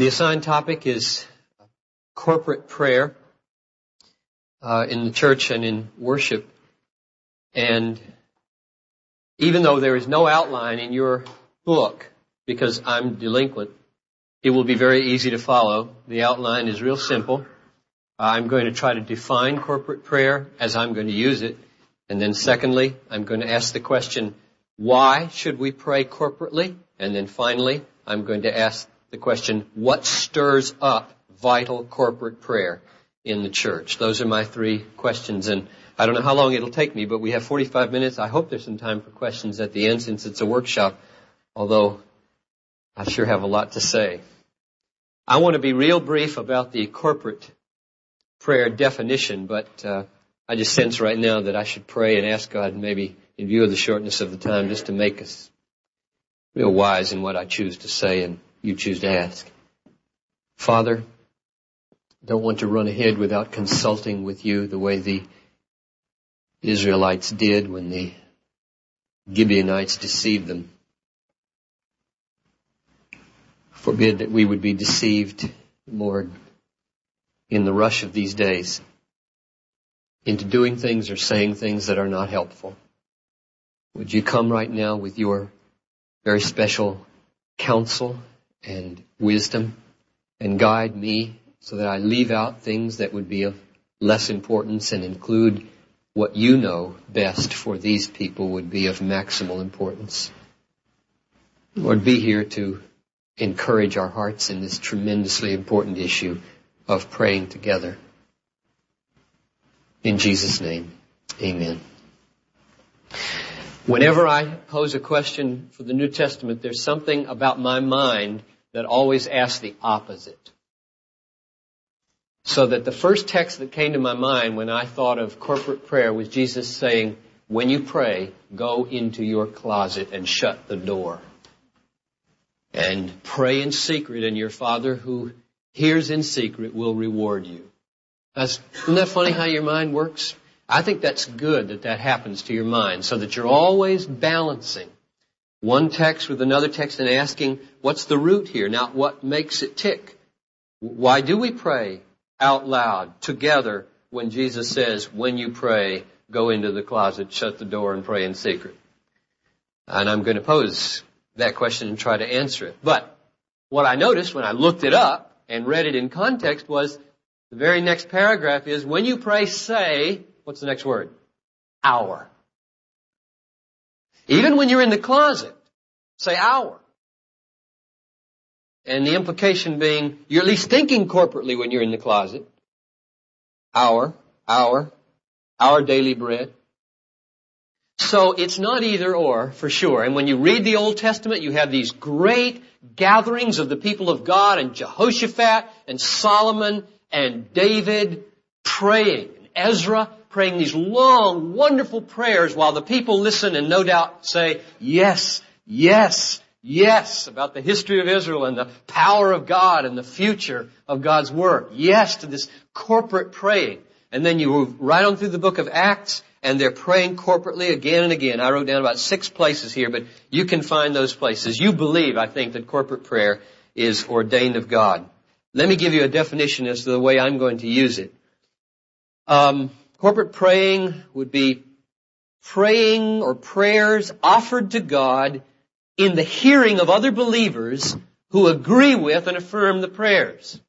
The assigned topic is corporate prayer uh, in the church and in worship. And even though there is no outline in your book, because I'm delinquent, it will be very easy to follow. The outline is real simple. I'm going to try to define corporate prayer as I'm going to use it. And then secondly, I'm going to ask the question, why should we pray corporately? And then finally, I'm going to ask the question, what stirs up vital corporate prayer in the church? Those are my three questions and I don't know how long it'll take me, but we have 45 minutes. I hope there's some time for questions at the end since it's a workshop, although I sure have a lot to say. I want to be real brief about the corporate prayer definition, but uh, I just sense right now that I should pray and ask God, maybe in view of the shortness of the time, just to make us real wise in what I choose to say and you choose to ask. Father, don't want to run ahead without consulting with you the way the Israelites did when the Gibeonites deceived them. Forbid that we would be deceived, Lord, in the rush of these days into doing things or saying things that are not helpful. Would you come right now with your very special counsel and wisdom and guide me so that I leave out things that would be of less importance and include what you know best for these people would be of maximal importance. Lord, be here to encourage our hearts in this tremendously important issue of praying together. In Jesus' name, amen. Whenever I pose a question for the New Testament, there's something about my mind that always asks the opposite. So that the first text that came to my mind when I thought of corporate prayer was Jesus saying, when you pray, go into your closet and shut the door. And pray in secret and your Father who hears in secret will reward you. That's, isn't that funny how your mind works? I think that's good that that happens to your mind so that you're always balancing one text with another text and asking, what's the root here? Now, what makes it tick? Why do we pray out loud together when Jesus says, when you pray, go into the closet, shut the door, and pray in secret? And I'm going to pose that question and try to answer it. But what I noticed when I looked it up and read it in context was the very next paragraph is, when you pray, say, what's the next word? Our. Even when you're in the closet, say our. And the implication being, you're at least thinking corporately when you're in the closet. Our, our, our daily bread. So it's not either or, for sure. And when you read the Old Testament, you have these great gatherings of the people of God and Jehoshaphat and Solomon and David praying. Ezra praying these long, wonderful prayers while the people listen and no doubt say, yes, yes, yes, about the history of Israel and the power of God and the future of God's work. Yes to this corporate praying. And then you move right on through the book of Acts and they're praying corporately again and again. I wrote down about six places here, but you can find those places. You believe, I think, that corporate prayer is ordained of God. Let me give you a definition as to the way I'm going to use it. Um, corporate praying would be praying or prayers offered to God in the hearing of other believers who agree with and affirm the prayers.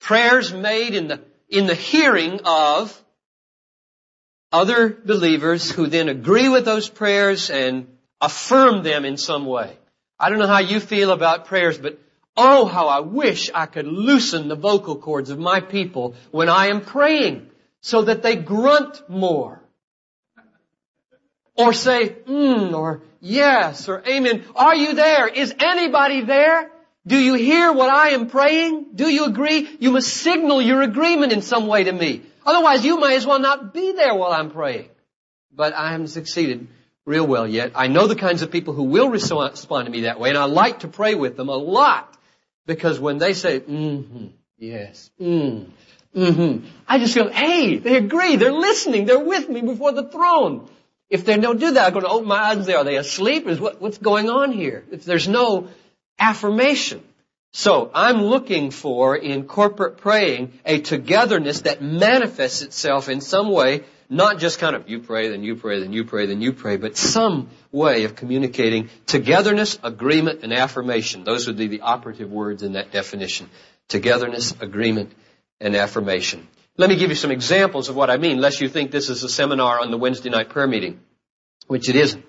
Prayers made in the, in the hearing of other believers who then agree with those prayers and affirm them in some way. I don't know how you feel about prayers, but oh, how I wish I could loosen the vocal cords of my people when I am praying so that they grunt more. Or say, mm, or yes, or amen. Are you there? Is anybody there? Do you hear what I am praying? Do you agree? You must signal your agreement in some way to me. Otherwise, you may as well not be there while I'm praying. But I haven't succeeded real well yet. I know the kinds of people who will respond to me that way, and I like to pray with them a lot. Because when they say, mm-hmm, yes, mm, mm-hmm, I just feel, hey, they agree, they're listening, they're with me before the throne. If they don't do that, I'm going to open my eyes and say, are they asleep? Is what, what's going on here? If there's no affirmation. So I'm looking for in corporate praying a togetherness that manifests itself in some way, not just kind of you pray, then you pray, then you pray, then you pray, but some way of communicating togetherness, agreement, and affirmation. Those would be the operative words in that definition. Togetherness, agreement, and affirmation. Let me give you some examples of what I mean, lest you think this is a seminar on the Wednesday night prayer meeting, which it isn't.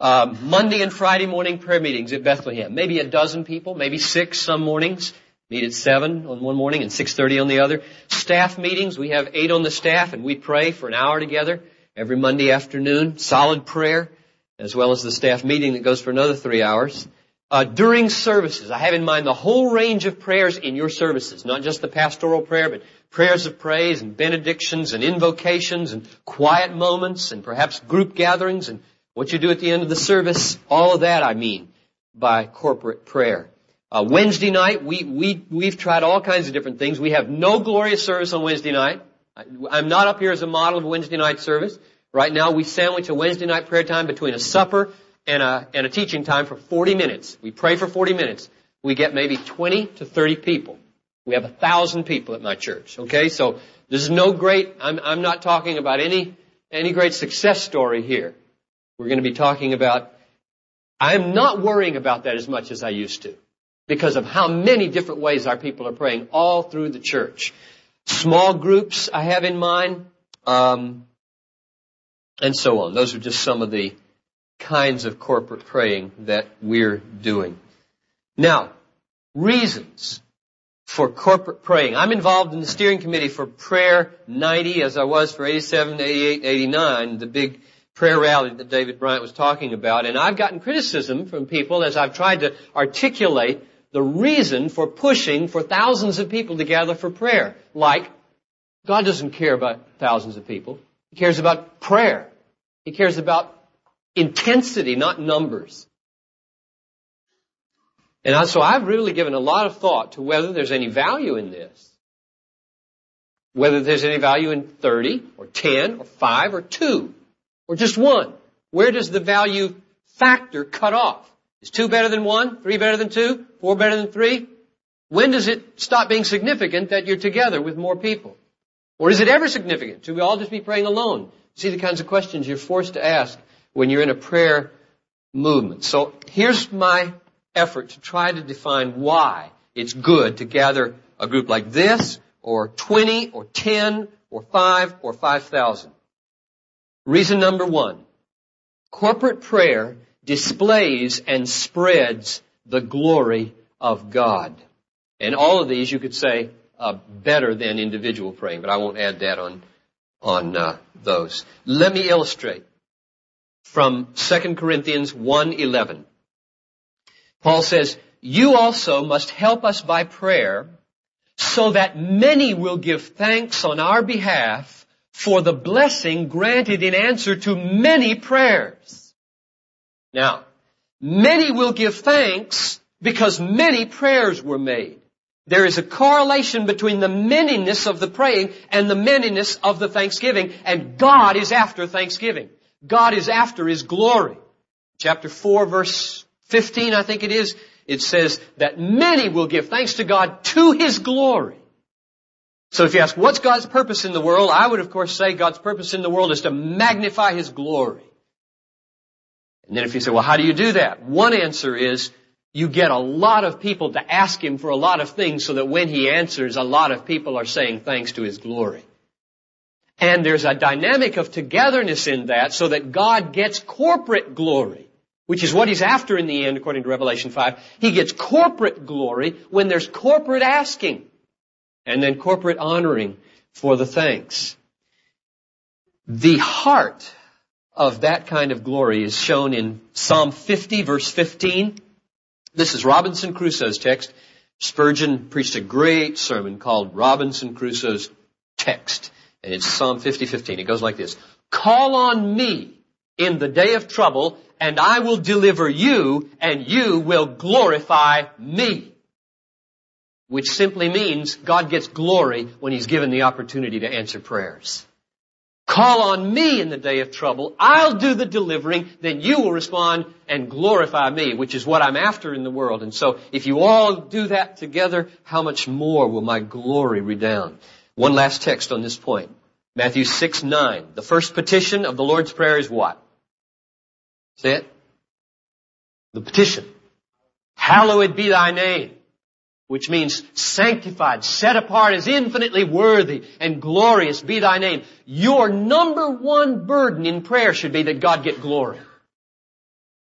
Um, Monday and Friday morning prayer meetings at Bethlehem. Maybe a dozen people, maybe six some mornings. Meet at seven on one morning and six thirty on the other. Staff meetings. We have eight on the staff, and we pray for an hour together every Monday afternoon. Solid prayer, as well as the staff meeting that goes for another three hours. Uh, during services, I have in mind the whole range of prayers in your services, not just the pastoral prayer, but prayers of praise and benedictions and invocations and quiet moments and perhaps group gatherings and what you do at the end of the service, all of that I mean by corporate prayer. Uh, Wednesday night, we, we, we've tried all kinds of different things. We have no glorious service on Wednesday night. I'm not up here as a model of Wednesday night service. Right now, we sandwich a Wednesday night prayer time between a supper and a, and a teaching time for 40 minutes. We pray for 40 minutes. We get maybe 20 to 30 people. We have a thousand people at my church. Okay, so this is no great. I'm, I'm not talking about any any great success story here. We're going to be talking about, I'm not worrying about that as much as I used to because of how many different ways our people are praying all through the church. Small groups I have in mind, um, and so on. Those are just some of the kinds of corporate praying that we're doing. Now, reasons for corporate praying. I'm involved in the steering committee for prayer 90 as I was for 87, 88, 89, the big prayer rally that David Bryant was talking about. And I've gotten criticism from people as I've tried to articulate the reason for pushing for thousands of people to gather for prayer. Like, God doesn't care about thousands of people. He cares about prayer. He cares about intensity, not numbers. And so I've really given a lot of thought to whether there's any value in this. Whether there's any value in 30 or 10 or 5 or 2. Or just one? Where does the value factor cut off? Is two better than one? Three better than two? Four better than three? When does it stop being significant that you're together with more people? Or is it ever significant? Should we all just be praying alone? See the kinds of questions you're forced to ask when you're in a prayer movement. So here's my effort to try to define why it's good to gather a group like this, or 20, or 10, or 5, or 5,000. Reason number one. Corporate prayer displays and spreads the glory of God. And all of these you could say uh, better than individual praying, but I won't add that on on uh, those. Let me illustrate from 2 Corinthians 1:11. Paul says, "You also must help us by prayer, so that many will give thanks on our behalf for the blessing granted in answer to many prayers. Now, many will give thanks because many prayers were made. There is a correlation between the manyness of the praying and the manyness of the thanksgiving, and God is after thanksgiving. God is after His glory. Chapter 4 verse 15, I think it is, it says that many will give thanks to God to His glory. So if you ask, what's God's purpose in the world? I would of course say God's purpose in the world is to magnify His glory. And then if you say, well, how do you do that? One answer is you get a lot of people to ask Him for a lot of things so that when He answers, a lot of people are saying thanks to His glory. And there's a dynamic of togetherness in that so that God gets corporate glory, which is what He's after in the end according to Revelation 5. He gets corporate glory when there's corporate asking and then corporate honoring for the thanks. The heart of that kind of glory is shown in Psalm 50 verse 15. This is Robinson Crusoe's text. Spurgeon preached a great sermon called Robinson Crusoe's text. And it's Psalm 50, 15. It goes like this. Call on me in the day of trouble and I will deliver you and you will glorify me which simply means God gets glory when He's given the opportunity to answer prayers. Call on me in the day of trouble. I'll do the delivering. Then you will respond and glorify me, which is what I'm after in the world. And so if you all do that together, how much more will my glory redound? One last text on this point. Matthew 6, 9. The first petition of the Lord's Prayer is what? Say it. The petition. Hallowed be thy name which means sanctified, set apart as infinitely worthy and glorious be thy name. Your number one burden in prayer should be that God get glory.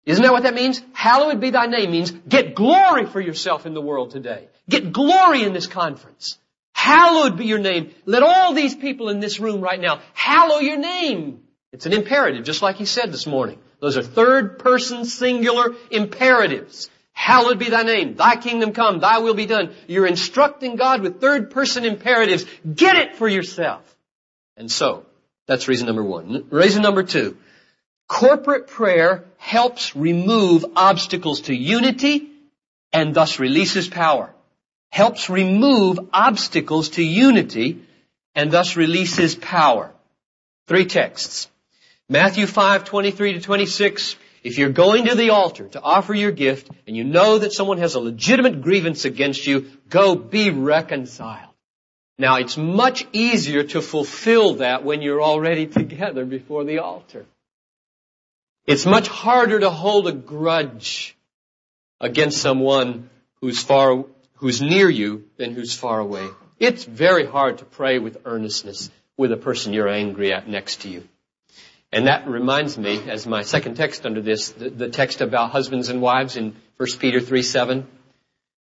Isn't that what that means? Hallowed be thy name means get glory for yourself in the world today. Get glory in this conference. Hallowed be your name. Let all these people in this room right now hallow your name. It's an imperative, just like he said this morning. Those are third person singular imperatives. Hallowed be thy name. Thy kingdom come. Thy will be done. You're instructing God with third person imperatives. Get it for yourself. And so, that's reason number one. Reason number two. Corporate prayer helps remove obstacles to unity and thus releases power. Helps remove obstacles to unity and thus releases power. Three texts. Matthew 5, 23 to 26, if you're going to the altar to offer your gift and you know that someone has a legitimate grievance against you, go be reconciled. Now it's much easier to fulfill that when you're already together before the altar. It's much harder to hold a grudge against someone who's far, who's near you than who's far away. It's very hard to pray with earnestness with a person you're angry at next to you. And that reminds me, as my second text under this, the, the text about husbands and wives in 1 Peter 3, 7.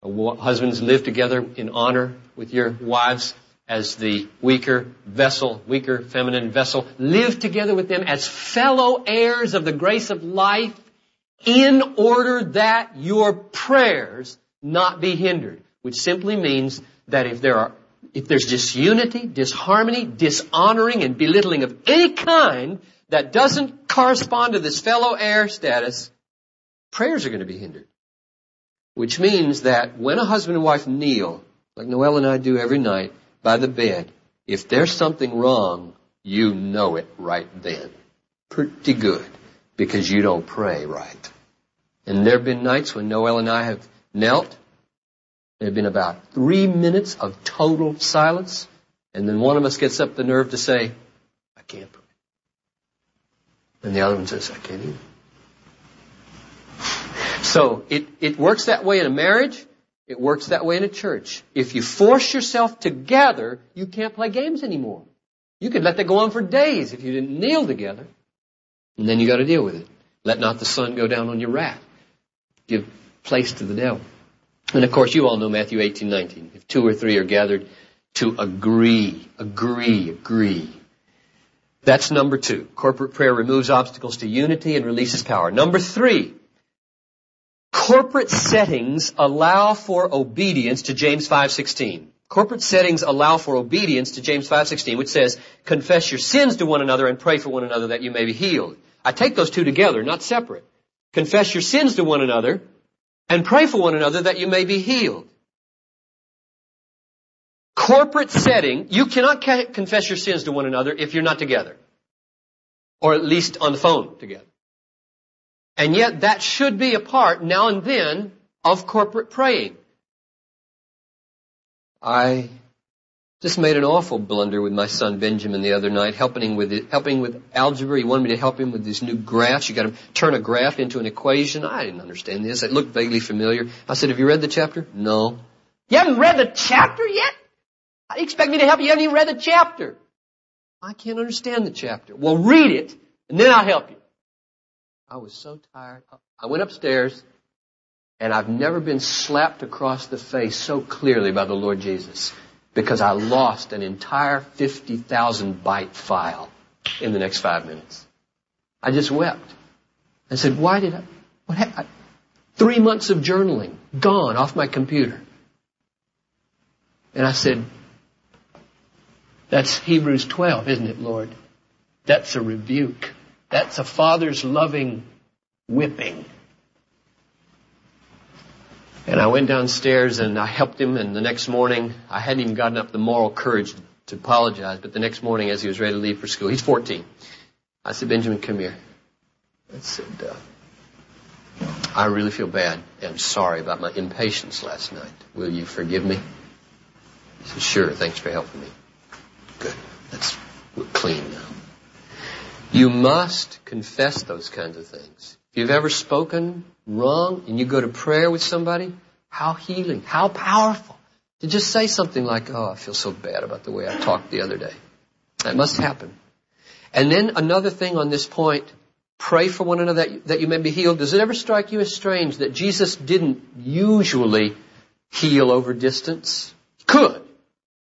Husbands live together in honor with your wives as the weaker vessel, weaker feminine vessel. Live together with them as fellow heirs of the grace of life in order that your prayers not be hindered. Which simply means that if there are if there's disunity, disharmony, dishonoring, and belittling of any kind, that doesn't correspond to this fellow heir status, prayers are going to be hindered. Which means that when a husband and wife kneel, like Noel and I do every night, by the bed, if there's something wrong, you know it right then. Pretty good. Because you don't pray right. And there have been nights when Noel and I have knelt. There have been about three minutes of total silence. And then one of us gets up the nerve to say, I can't pray. And the other one says, I can't either. So it, it works that way in a marriage. It works that way in a church. If you force yourself together, you can't play games anymore. You could let that go on for days if you didn't kneel together. And then you gotta deal with it. Let not the sun go down on your wrath. Give place to the devil. And of course you all know Matthew 18, 19. If two or three are gathered to agree, agree, agree that's number two. Corporate prayer removes obstacles to unity and releases power. Number three, corporate settings allow for obedience to James 5.16. Corporate settings allow for obedience to James 5.16, which says, confess your sins to one another and pray for one another that you may be healed. I take those two together, not separate. Confess your sins to one another and pray for one another that you may be healed corporate setting, you cannot ca- confess your sins to one another if you're not together. Or at least on the phone together. And yet that should be a part now and then of corporate praying. I just made an awful blunder with my son Benjamin the other night, helping with it, helping with algebra. He wanted me to help him with these new graphs. You got to turn a graph into an equation. I didn't understand this. It looked vaguely familiar. I said, "Have you read the chapter?" No. You haven't read the chapter yet? How do you expect me to help you? You haven't even read the chapter. I can't understand the chapter. Well, read it, and then I'll help you. I was so tired. I went upstairs, and I've never been slapped across the face so clearly by the Lord Jesus because I lost an entire 50,000 byte file in the next five minutes. I just wept. I said, why did I, what happened? Three months of journaling gone off my computer. And I said, that's Hebrews 12, isn't it, Lord? That's a rebuke. That's a father's loving whipping. And I went downstairs and I helped him and the next morning I hadn't even gotten up the moral courage to apologize, but the next morning as he was ready to leave for school, he's 14. I said, Benjamin, come here. I said, uh, I really feel bad and sorry about my impatience last night. Will you forgive me? He said, sure, thanks for helping me. Good. That's, we're clean now. You must confess those kinds of things. If you've ever spoken wrong and you go to prayer with somebody, how healing, how powerful to just say something like, oh, I feel so bad about the way I talked the other day. That must happen. And then another thing on this point, pray for one another that, that you may be healed. Does it ever strike you as strange that Jesus didn't usually heal over distance? Could.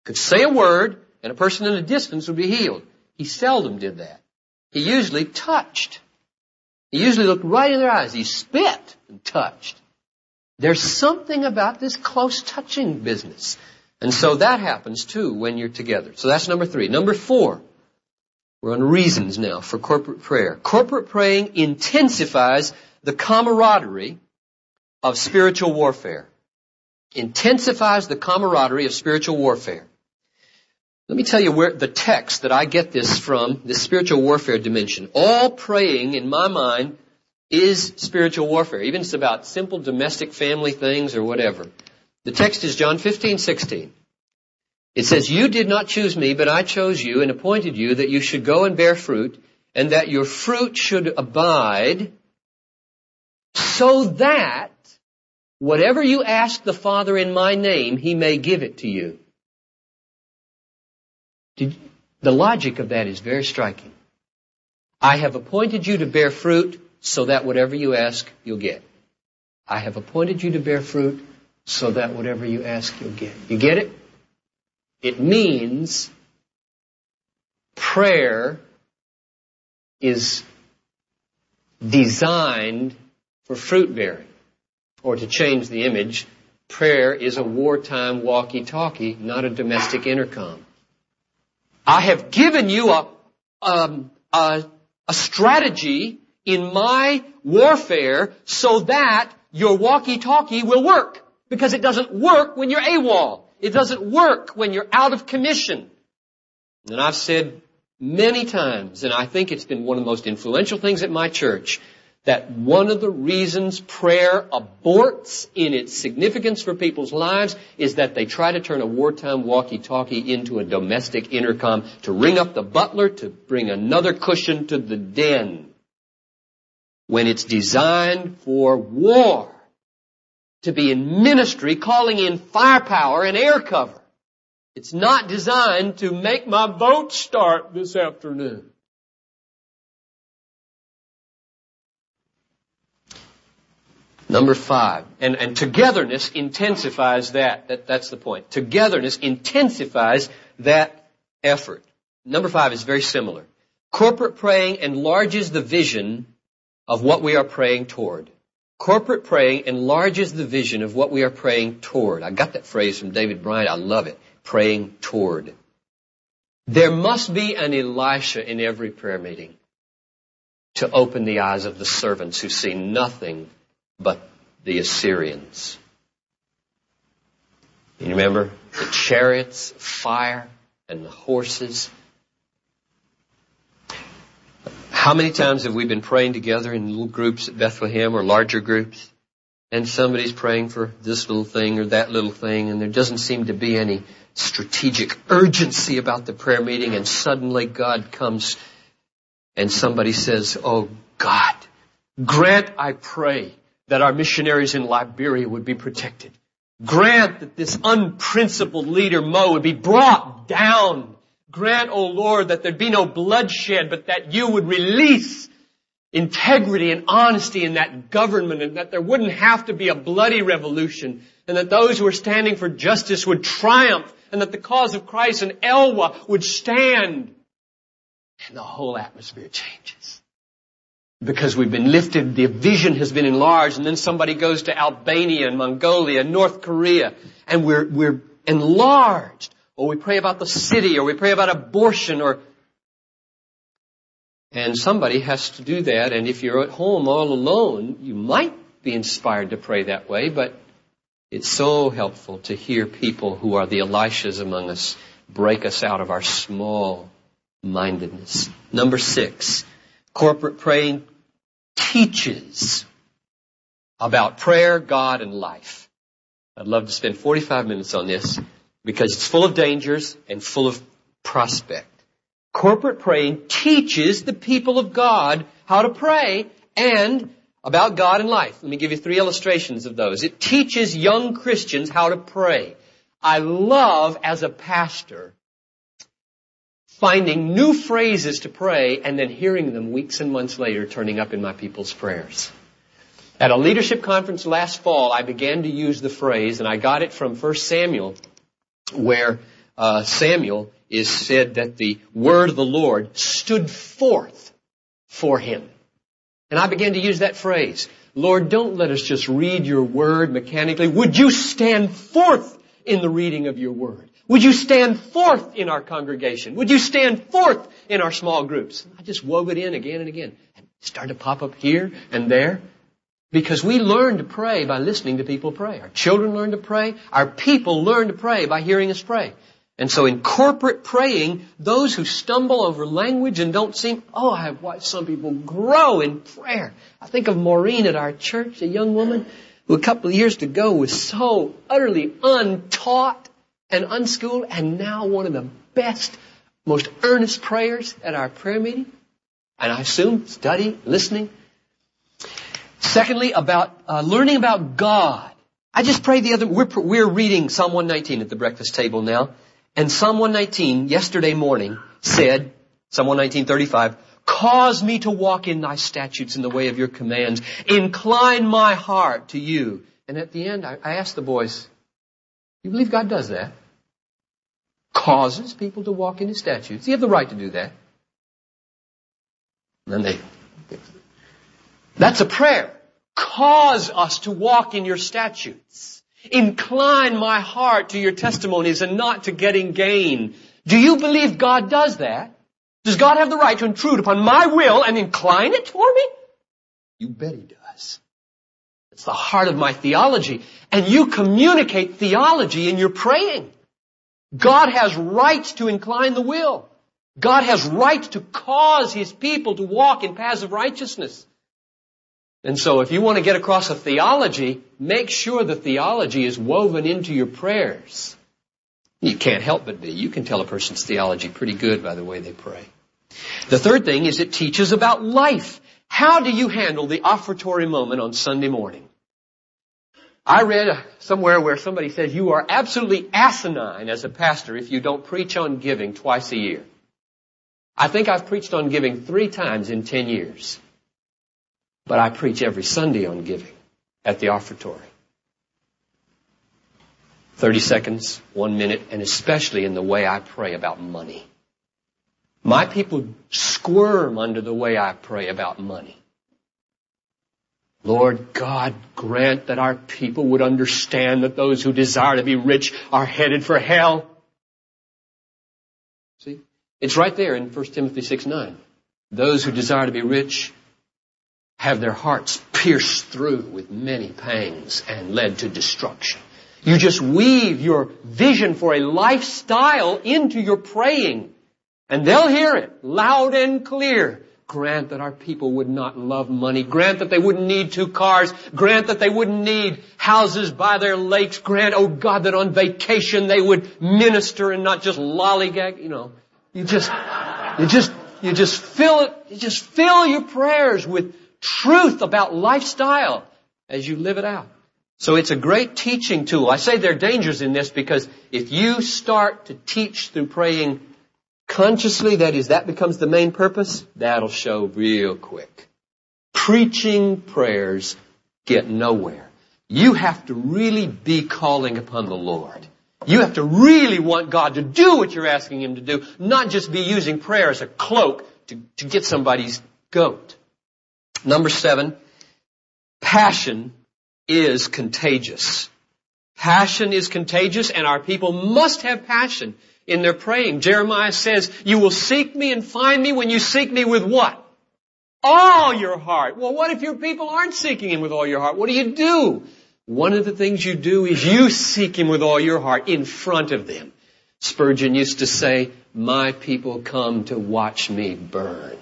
Could say a word and a person in a distance would be healed. He seldom did that. He usually touched. He usually looked right in their eyes. He spit and touched. There's something about this close touching business. And so that happens too when you're together. So that's number three. Number four. We're on reasons now for corporate prayer. Corporate praying intensifies the camaraderie of spiritual warfare. Intensifies the camaraderie of spiritual warfare. Let me tell you where the text that I get this from, the spiritual warfare dimension. All praying in my mind is spiritual warfare, even if it's about simple domestic family things or whatever. The text is John 15, 16. It says, You did not choose me, but I chose you and appointed you that you should go and bear fruit, and that your fruit should abide, so that whatever you ask the Father in my name, he may give it to you. The logic of that is very striking. I have appointed you to bear fruit so that whatever you ask, you'll get. I have appointed you to bear fruit so that whatever you ask, you'll get. You get it? It means prayer is designed for fruit bearing. Or to change the image, prayer is a wartime walkie-talkie, not a domestic intercom. I have given you a, um, a, a strategy in my warfare so that your walkie-talkie will work. Because it doesn't work when you're AWOL. It doesn't work when you're out of commission. And I've said many times, and I think it's been one of the most influential things at my church, that one of the reasons prayer aborts in its significance for people's lives is that they try to turn a wartime walkie-talkie into a domestic intercom to ring up the butler to bring another cushion to the den. When it's designed for war, to be in ministry, calling in firepower and air cover. It's not designed to make my boat start this afternoon. Number five, and, and togetherness intensifies that. that. That's the point. Togetherness intensifies that effort. Number five is very similar. Corporate praying enlarges the vision of what we are praying toward. Corporate praying enlarges the vision of what we are praying toward. I got that phrase from David Bryant. I love it. Praying toward. There must be an Elisha in every prayer meeting to open the eyes of the servants who see nothing but the Assyrians. You remember the chariots fire and the horses. How many times have we been praying together in little groups at Bethlehem or larger groups? And somebody's praying for this little thing or that little thing and there doesn't seem to be any strategic urgency about the prayer meeting and suddenly God comes and somebody says, Oh God, grant I pray that our missionaries in Liberia would be protected. Grant that this unprincipled leader Doe would be brought down. Grant, O oh Lord, that there'd be no bloodshed, but that you would release integrity and honesty in that government and that there wouldn't have to be a bloody revolution and that those who are standing for justice would triumph and that the cause of Christ and Elwa would stand and the whole atmosphere changes because we've been lifted, the vision has been enlarged, and then somebody goes to Albania and Mongolia, and North Korea, and we're, we're enlarged. Or we pray about the city, or we pray about abortion, or, and somebody has to do that, and if you're at home all alone, you might be inspired to pray that way, but it's so helpful to hear people who are the Elishas among us break us out of our small mindedness. Number six, corporate praying teaches about prayer, God, and life. I'd love to spend 45 minutes on this because it's full of dangers and full of prospect. Corporate praying teaches the people of God how to pray and about God and life. Let me give you three illustrations of those. It teaches young Christians how to pray. I love as a pastor finding new phrases to pray and then hearing them weeks and months later turning up in my people's prayers. At a leadership conference last fall, I began to use the phrase, and I got it from 1 Samuel, where uh, Samuel is said that the word of the Lord stood forth for him. And I began to use that phrase. Lord, don't let us just read your word mechanically. Would you stand forth in the reading of your word? Would you stand forth in our congregation? Would you stand forth in our small groups? I just wove it in again and again. And it started to pop up here and there. Because we learn to pray by listening to people pray. Our children learn to pray. Our people learn to pray by hearing us pray. And so in corporate praying, those who stumble over language and don't seem, oh, I have watched some people grow in prayer. I think of Maureen at our church, a young woman who a couple of years ago was so utterly untaught and unschooled and now one of the best, most earnest prayers at our prayer meeting. And I assume study, listening. Secondly, about uh, learning about God. I just prayed the other, we're, we're reading Psalm 119 at the breakfast table now. And Psalm 119 yesterday morning said, Psalm 119:35, cause me to walk in thy statutes in the way of your commands. Incline my heart to you. And at the end, I, I asked the boys, you believe God does that? Causes people to walk in His statutes. You have the right to do that. And then they, that's a prayer. Cause us to walk in your statutes. Incline my heart to your testimonies and not to getting gain. Do you believe God does that? Does God have the right to intrude upon my will and incline it for me? You bet He does. It's the heart of my theology. And you communicate theology in your praying. God has rights to incline the will. God has rights to cause His people to walk in paths of righteousness. And so if you want to get across a theology, make sure the theology is woven into your prayers. You can't help but be. You can tell a person's theology pretty good by the way they pray. The third thing is it teaches about life. How do you handle the offertory moment on Sunday morning? I read somewhere where somebody says you are absolutely asinine as a pastor if you don't preach on giving twice a year. I think I've preached on giving three times in ten years. But I preach every Sunday on giving at the offertory. 30 seconds, one minute, and especially in the way I pray about money. My people squirm under the way I pray about money. Lord God, grant that our people would understand that those who desire to be rich are headed for hell. See? It's right there in 1 Timothy 6 9. Those who desire to be rich have their hearts pierced through with many pangs and led to destruction. You just weave your vision for a lifestyle into your praying. And they'll hear it loud and clear. Grant that our people would not love money. Grant that they wouldn't need two cars. Grant that they wouldn't need houses by their lakes. Grant, oh God, that on vacation they would minister and not just lollygag. You know, you just, you just, you just fill it, you just fill your prayers with truth about lifestyle as you live it out. So it's a great teaching tool. I say there are dangers in this because if you start to teach through praying consciously, that is, that becomes the main purpose, that'll show real quick. Preaching prayers get nowhere. You have to really be calling upon the Lord. You have to really want God to do what you're asking Him to do, not just be using prayer as a cloak to, to get somebody's goat. Number seven, passion is contagious. Passion is contagious and our people must have passion in their praying. Jeremiah says, you will seek me and find me when you seek me with what? All your heart. Well, what if your people aren't seeking him with all your heart? What do you do? One of the things you do is you seek him with all your heart in front of them. Spurgeon used to say, my people come to watch me burn.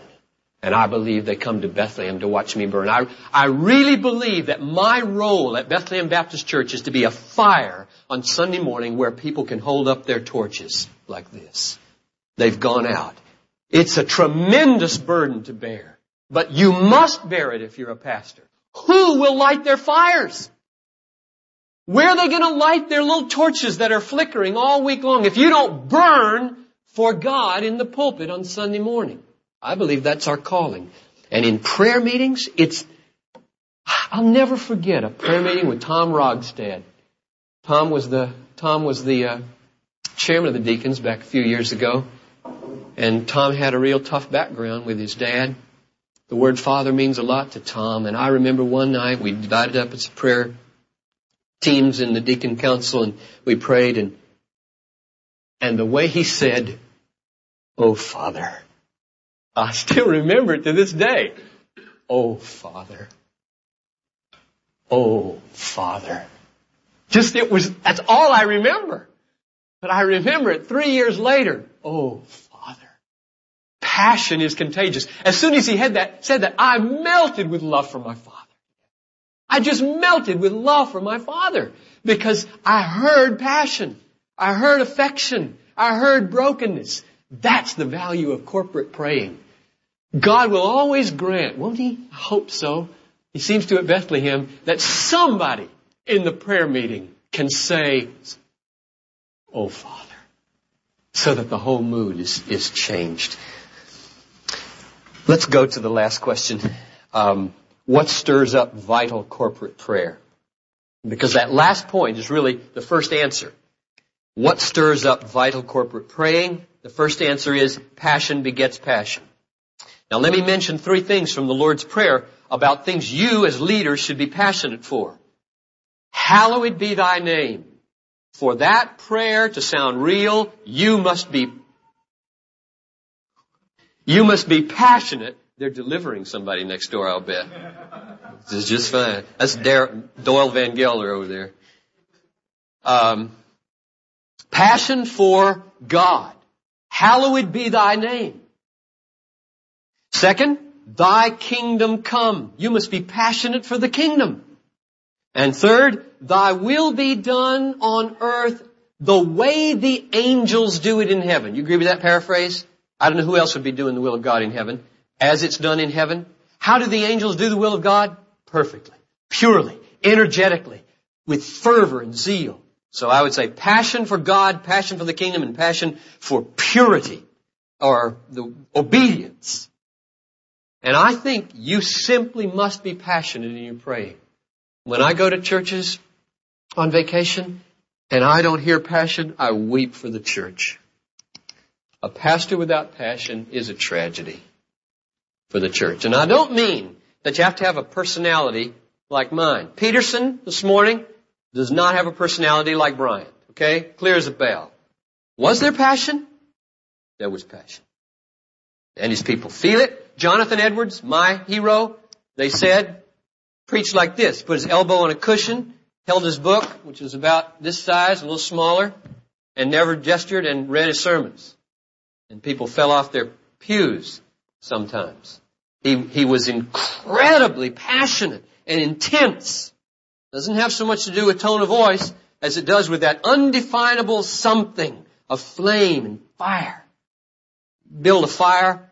And I believe they come to Bethlehem to watch me burn. I, I really believe that my role at Bethlehem Baptist Church is to be a fire on Sunday morning where people can hold up their torches like this. They've gone out. It's a tremendous burden to bear. But you must bear it if you're a pastor. Who will light their fires? Where are they going to light their little torches that are flickering all week long if you don't burn for God in the pulpit on Sunday morning? I believe that's our calling. And in prayer meetings, it's, I'll never forget a prayer meeting with Tom Rogstad. Tom was the, Tom was the uh, chairman of the deacons back a few years ago. And Tom had a real tough background with his dad. The word father means a lot to Tom. And I remember one night we divided up as prayer teams in the deacon council and we prayed and, and the way he said, Oh Father, I still remember it to this day. Oh Father. Oh Father. Just it was, that's all I remember. But I remember it three years later. Oh Father. Passion is contagious. As soon as he had that, said that, I melted with love for my Father. I just melted with love for my father because I heard passion. I heard affection. I heard brokenness. That's the value of corporate praying. God will always grant, won't He? I hope so. He seems to at Bethlehem that somebody in the prayer meeting can say, Oh Father, so that the whole mood is, is changed. Let's go to the last question. Um, what stirs up vital corporate prayer? Because that last point is really the first answer. What stirs up vital corporate praying? The first answer is passion begets passion. Now let me mention three things from the Lord's Prayer about things you as leaders should be passionate for. Hallowed be thy name. For that prayer to sound real, you must be, you must be passionate they're delivering somebody next door, I'll bet. This is just fine. That's Doyle Van Gelder over there. Um, passion for God. Hallowed be thy name. Second, thy kingdom come. You must be passionate for the kingdom. And third, thy will be done on earth the way the angels do it in heaven. You agree with that paraphrase? I don't know who else would be doing the will of God in heaven as it's done in heaven. How do the angels do the will of God? Perfectly, purely, energetically, with fervor and zeal. So I would say passion for God, passion for the kingdom, and passion for purity or the obedience. And I think you simply must be passionate in your praying. When I go to churches on vacation and I don't hear passion, I weep for the church. A pastor without passion is a tragedy for the church. And I don't mean that you have to have a personality like mine. Peterson this morning does not have a personality like Bryant. Okay? Clear as a bell. Was there passion? There was passion. And his people feel it. Jonathan Edwards, my hero, they said, preached like this. Put his elbow on a cushion, held his book, which was about this size, a little smaller, and never gestured and read his sermons. And people fell off their pews sometimes. He, he was incredibly passionate and intense. Doesn't have so much to do with tone of voice as it does with that undefinable something of flame and fire. Build a fire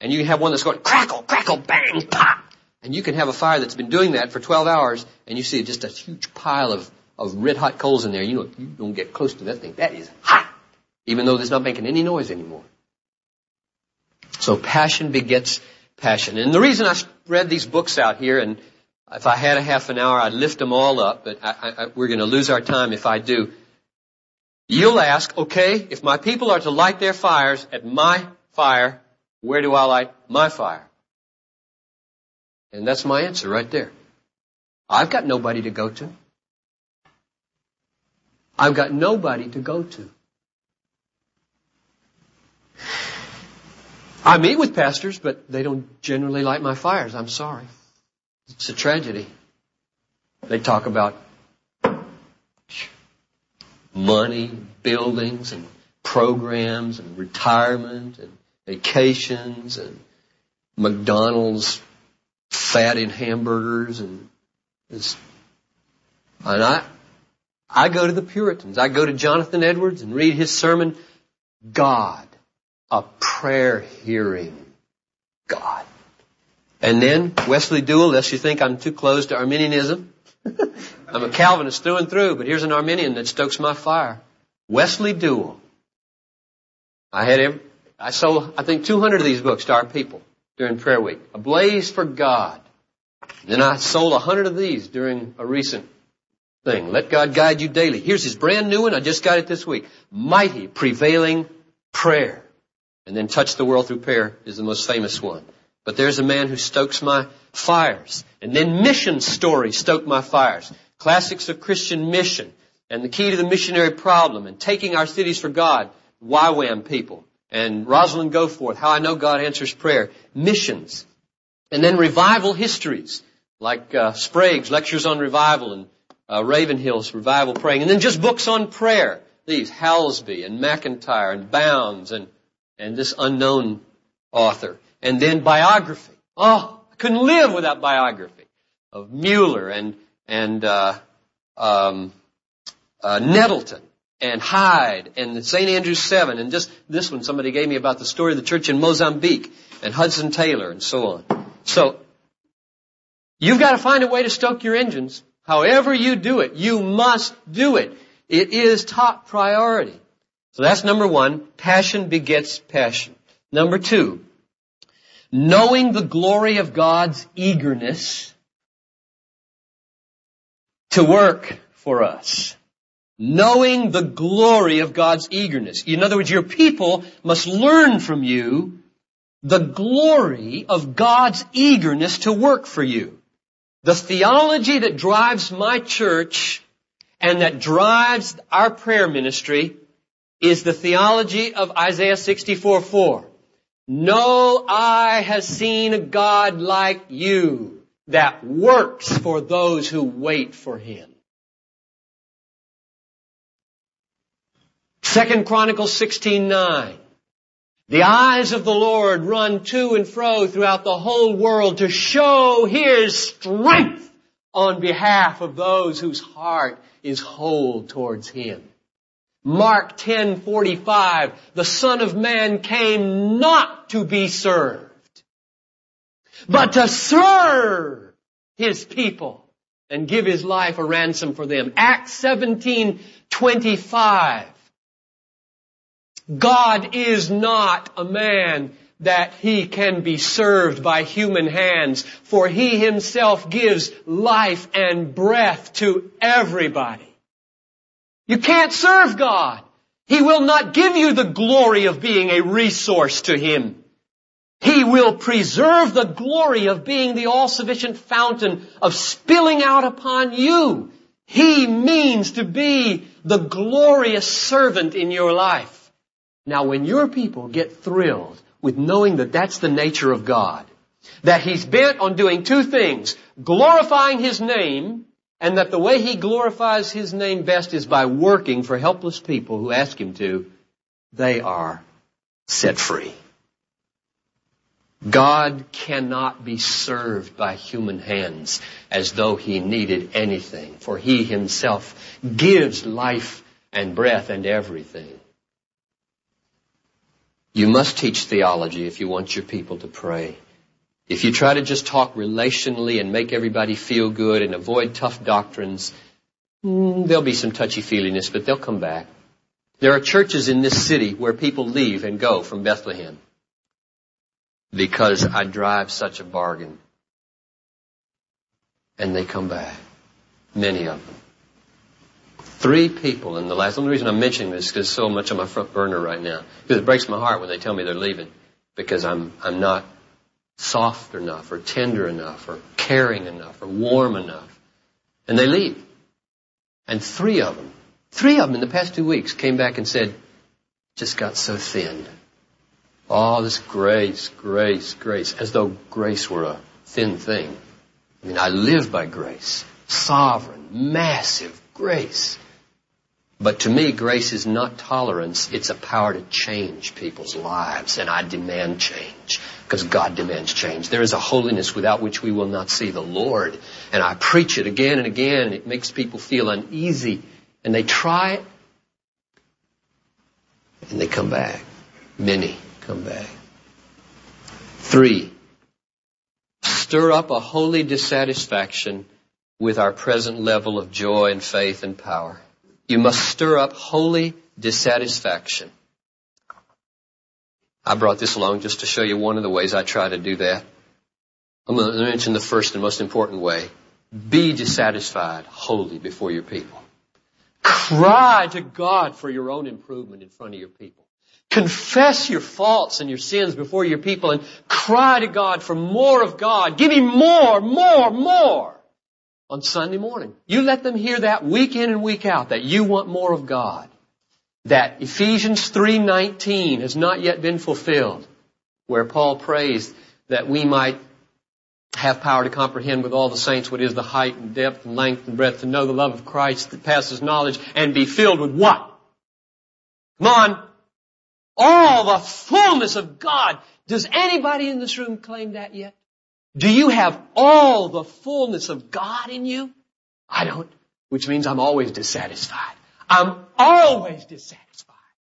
and you have one that's going crackle, crackle, bang, pop. And you can have a fire that's been doing that for 12 hours and you see just a huge pile of, of red hot coals in there. You know, you don't get close to that thing. That is hot. Even though it's not making any noise anymore. So passion begets passion. And the reason I read these books out here, and if I had a half an hour, I'd lift them all up, but I, I, we're going to lose our time if I do. You'll ask, okay, if my people are to light their fires at my fire, where do I light my fire? And that's my answer right there. I've got nobody to go to. I've got nobody to go to. I meet with pastors, but they don't generally light my fires. I'm sorry. It's a tragedy. They talk about money, buildings, and programs and retirement and vacations and McDonald's fat in hamburgers and. And I, I go to the Puritans. I go to Jonathan Edwards and read his sermon. God, a prayer hearing God. And then Wesley Duewel, lest you think I'm too close to Arminianism. I'm a Calvinist through and through, but here's an Arminian that stokes my fire. Wesley Duewel. I had every, I sold, I think 200 of these books to our people during prayer week. Ablaze for God. Then I sold a 100 of these during a recent thing. Let God guide you daily. Here's his brand new one. I just got it this week. Mighty prevailing prayer. And then touch the world through prayer is the most famous one. But there's a man who stokes my fires. And then mission stories stoke my fires. Classics of Christian mission and the key to the missionary problem and taking our cities for God. YWAM people and Rosalind Goforth, how I know God answers prayer. Missions. And then revival histories like uh, Sprague's lectures on revival and uh, Ravenhill's revival praying. And then just books on prayer. These Hallesby and McIntyre and Bounds and and this unknown author. And then biography. Oh, I couldn't live without biography of Mueller and and uh, um, uh, Nettleton and Hyde and St. Andrews Seven and just this one somebody gave me about the story of the church in Mozambique and Hudson Taylor and so on. So you've got to find a way to stoke your engines. However you do it, you must do it. It is top priority. So that's number one. Passion begets passion. Number two, knowing the glory of God's eagerness to work for us. Knowing the glory of God's eagerness. In other words, your people must learn from you the glory of God's eagerness to work for you. The theology that drives my church and that drives our prayer ministry is the theology of Isaiah 64 4. No eye has seen a God like you that works for those who wait for him. Second Chronicles 16:9 The eyes of the Lord run to and fro throughout the whole world to show his strength on behalf of those whose heart is whole towards him. Mark 10:45 The son of man came not to be served but to serve his people and give his life a ransom for them. Acts 17:25 God is not a man that he can be served by human hands, for he himself gives life and breath to everybody. You can't serve God. He will not give you the glory of being a resource to Him. He will preserve the glory of being the all-sufficient fountain of spilling out upon you. He means to be the glorious servant in your life. Now when your people get thrilled with knowing that that's the nature of God, that He's bent on doing two things, glorifying His name and that the way he glorifies his name best is by working for helpless people who ask him to, they are set free. God cannot be served by human hands as though he needed anything, for he himself gives life and breath and everything. You must teach theology if you want your people to pray. If you try to just talk relationally and make everybody feel good and avoid tough doctrines, mm, there'll be some touchy-feeliness, but they'll come back. There are churches in this city where people leave and go from Bethlehem because I drive such a bargain. And they come back. Many of them. Three people in the last, the only reason I'm mentioning this is because so much on my front burner right now. Because it breaks my heart when they tell me they're leaving. Because I'm, I'm not soft enough or tender enough or caring enough or warm enough. And they leave. And three of them, three of them in the past two weeks came back and said, just got so thin. Oh, this grace, grace, grace, as though grace were a thin thing. I mean, I live by grace. Sovereign, massive grace. But to me, grace is not tolerance. It's a power to change people's lives. And I demand change because God demands change. There is a holiness without which we will not see the Lord. And I preach it again and again it makes people feel uneasy and they try it and they come back. Many come back. Three, stir up a holy dissatisfaction with our present level of joy and faith and power. You must stir up holy dissatisfaction. I brought this along just to show you one of the ways I try to do that. I'm going to mention the first and most important way. Be dissatisfied wholly before your people. Cry to God for your own improvement in front of your people. Confess your faults and your sins before your people and cry to God for more of God. Give Him more, more, more on Sunday morning. You let them hear that week in and week out that you want more of God. That Ephesians 3:19 has not yet been fulfilled where Paul prays that we might have power to comprehend with all the saints what is the height and depth and length and breadth to know the love of Christ that passes knowledge and be filled with what? Come on. All the fullness of God. Does anybody in this room claim that yet? Do you have all the fullness of God in you? I don't, which means I'm always dissatisfied. I'm always dissatisfied.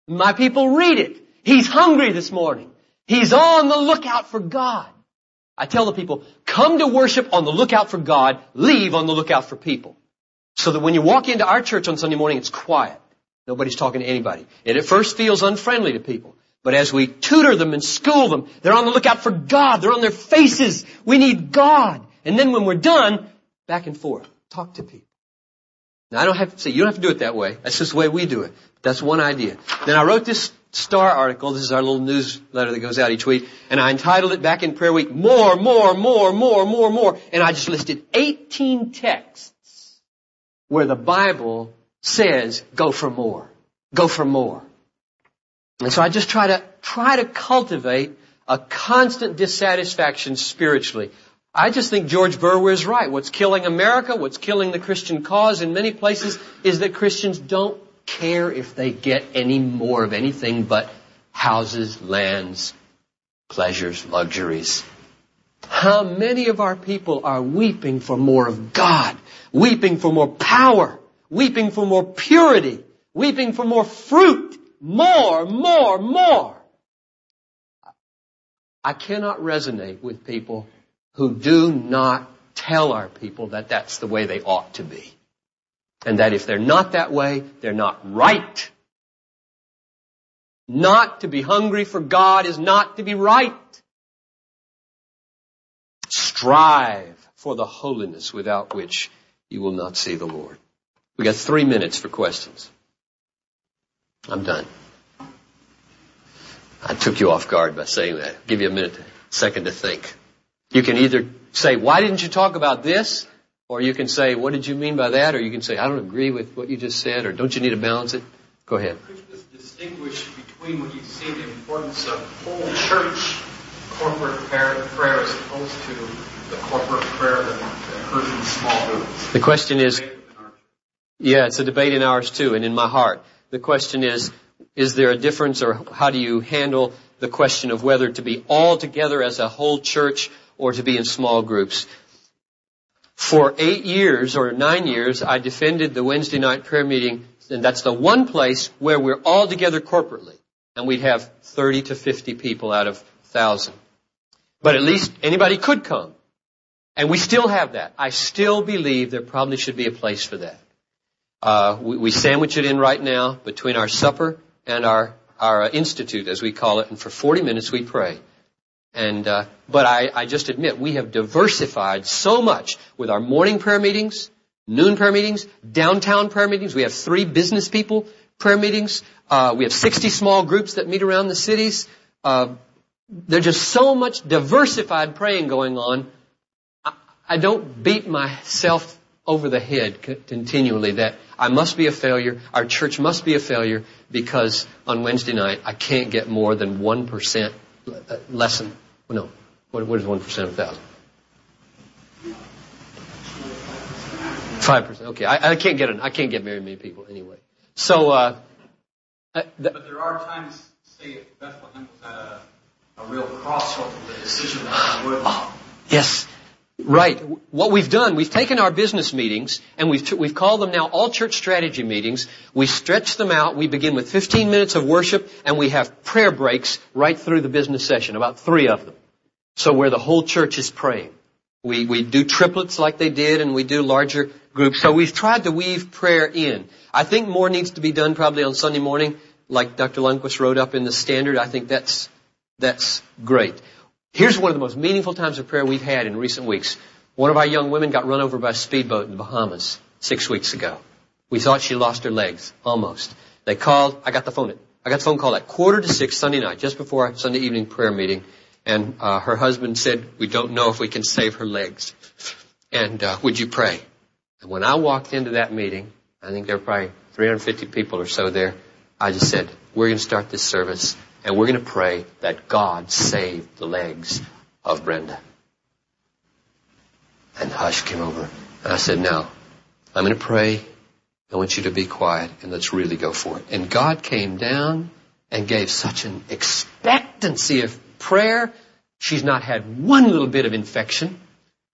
My people read it. He's hungry this morning. He's on the lookout for God. I tell the people, come to worship on the lookout for God, leave on the lookout for people. So that when you walk into our church on Sunday morning, it's quiet. Nobody's talking to anybody. And It at first feels unfriendly to people. But as we tutor them and school them, they're on the lookout for God. They're on their faces. We need God. And then when we're done, back and forth. Talk to people. Now I don't have to say, you don't have to do it that way. That's just the way we do it. That's one idea. Then I wrote this star article. This is our little newsletter that goes out each week. And I entitled it back in prayer week, more, more, more, more, more, more. And I just listed 18 texts where the Bible says, go for more. Go for more. And so I just try to, try to cultivate a constant dissatisfaction spiritually. I just think George Verwer is right. What's killing America, what's killing the Christian cause in many places is that Christians don't care if they get any more of anything but houses, lands, pleasures, luxuries. How many of our people are weeping for more of God, weeping for more power, weeping for more purity, weeping for more fruit, more, more, more. I cannot resonate with people who do not tell our people that that's the way they ought to be. And that if they're not that way, they're not right. Not to be hungry for God is not to be right. Strive for the holiness without which you will not see the Lord. We got three minutes for questions. I'm done. I took you off guard by saying that. Give you a minute, second to think. You can either say, why didn't you talk about this? Or you can say, what did you mean by that? Or you can say, I don't agree with what you just said. Or don't you need to balance it? Go ahead. Distinguish between what you see the importance of whole church corporate prayer, prayer as opposed to the corporate prayer that occurs in small groups. The question is, yeah, it's a debate in ours too, and in my heart. The question is, is there a difference or how do you handle the question of whether to be all together as a whole church or to be in small groups? For eight years or nine years, I defended the Wednesday night prayer meeting, and that's the one place where we're all together corporately. And we'd have 30 to 50 people out of 1,000. But at least anybody could come. And we still have that. I still believe there probably should be a place for that. Uh, we, we sandwich it in right now between our supper and our our institute, as we call it, and for 40 minutes we pray. And uh, but I, I just admit we have diversified so much with our morning prayer meetings, noon prayer meetings, downtown prayer meetings. We have three business people prayer meetings. Uh, we have 60 small groups that meet around the cities. Uh, there's just so much diversified praying going on. I, I don't beat myself over the head continually that I must be a failure, our church must be a failure because on Wednesday night I can't get more than 1% less than, no, what, what is 1% of a thousand? 5%, okay, I, I can't get it, I can't get very many people anyway. So, uh, uh, but there are times, say, if Bethlehem was at a, a real crossroads with a decision that would. Oh, yes. Right. What we've done, we've taken our business meetings and we've, we've called them now all church strategy meetings. We stretch them out. We begin with 15 minutes of worship and we have prayer breaks right through the business session, about three of them. So where the whole church is praying. We, we do triplets like they did and we do larger groups. So we've tried to weave prayer in. I think more needs to be done probably on Sunday morning, like Dr. Lundquist wrote up in the standard. I think that's, that's great. Here's one of the most meaningful times of prayer we've had in recent weeks. One of our young women got run over by a speedboat in the Bahamas six weeks ago. We thought she lost her legs, almost. They called, I got the phone, I got the phone call at quarter to six Sunday night, just before our Sunday evening prayer meeting, and uh, her husband said, we don't know if we can save her legs. And uh, would you pray? And when I walked into that meeting, I think there were probably 350 people or so there, I just said, we're going to start this service and we're going to pray that God save the legs of Brenda. And hush came over. And I said, now, I'm going to pray. I want you to be quiet and let's really go for it. And God came down and gave such an expectancy of prayer. She's not had one little bit of infection.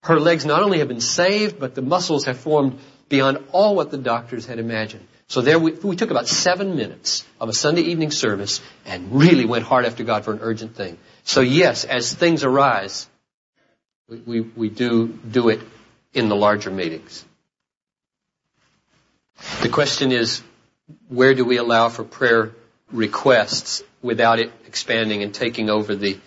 Her legs not only have been saved, but the muscles have formed beyond all what the doctors had imagined. So there we, we, took about seven minutes of a Sunday evening service and really went hard after God for an urgent thing. So yes, as things arise, we, we, we do do it in the larger meetings. The question is, where do we allow for prayer requests without it expanding and taking over the,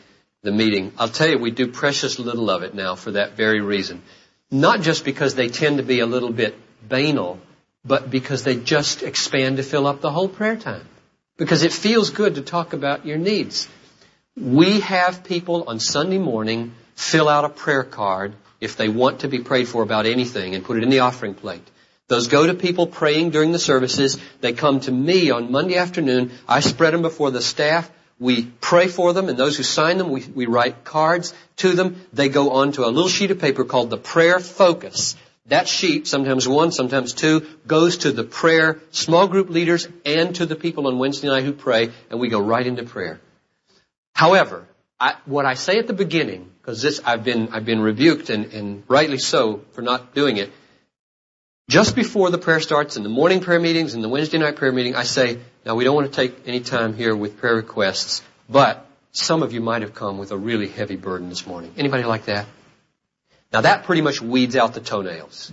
the meeting? I'll tell you, we do precious little of it now for that very reason. Not just because they tend to be a little bit banal, but because they just expand to fill up the whole prayer time. Because it feels good to talk about your needs. We have people on Sunday morning fill out a prayer card if they want to be prayed for about anything and put it in the offering plate. Those go to people praying during the services. They come to me on Monday afternoon. I spread them before the staff. We pray for them, and those who sign them, we, we write cards to them. They go on to a little sheet of paper called the prayer focus. That sheet, sometimes one, sometimes two, goes to the prayer small group leaders and to the people on Wednesday night who pray, and we go right into prayer. However, I, what I say at the beginning, because this I've been I've been rebuked and, and rightly so for not doing it. Just before the prayer starts in the morning prayer meetings and the Wednesday night prayer meeting, I say, now we don't want to take any time here with prayer requests, but some of you might have come with a really heavy burden this morning. Anybody like that? Now that pretty much weeds out the toenails.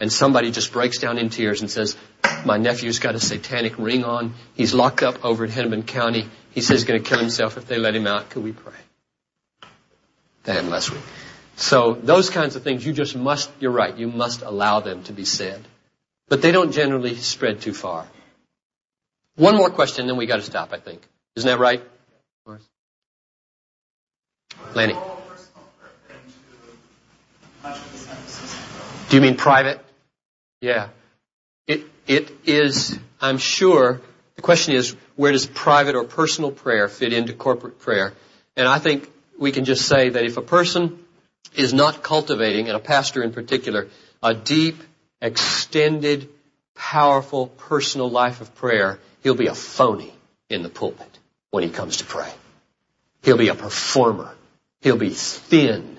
And somebody just breaks down in tears and says, my nephew's got a satanic ring on. He's locked up over at Hennepin County. He says he's going to kill himself if they let him out. Could we pray? That happened last week. So those kinds of things, you just must, you're right, you must allow them to be said. But they don't generally spread too far. One more question, then we got to stop, I think. Isn't that right? Lanny. Do you mean private? Yeah. It, it is, I'm sure, the question is, where does private or personal prayer fit into corporate prayer? And I think we can just say that if a person is not cultivating, and a pastor in particular, a deep, extended, powerful, personal life of prayer, he'll be a phony in the pulpit when he comes to pray. He'll be a performer. He'll be thin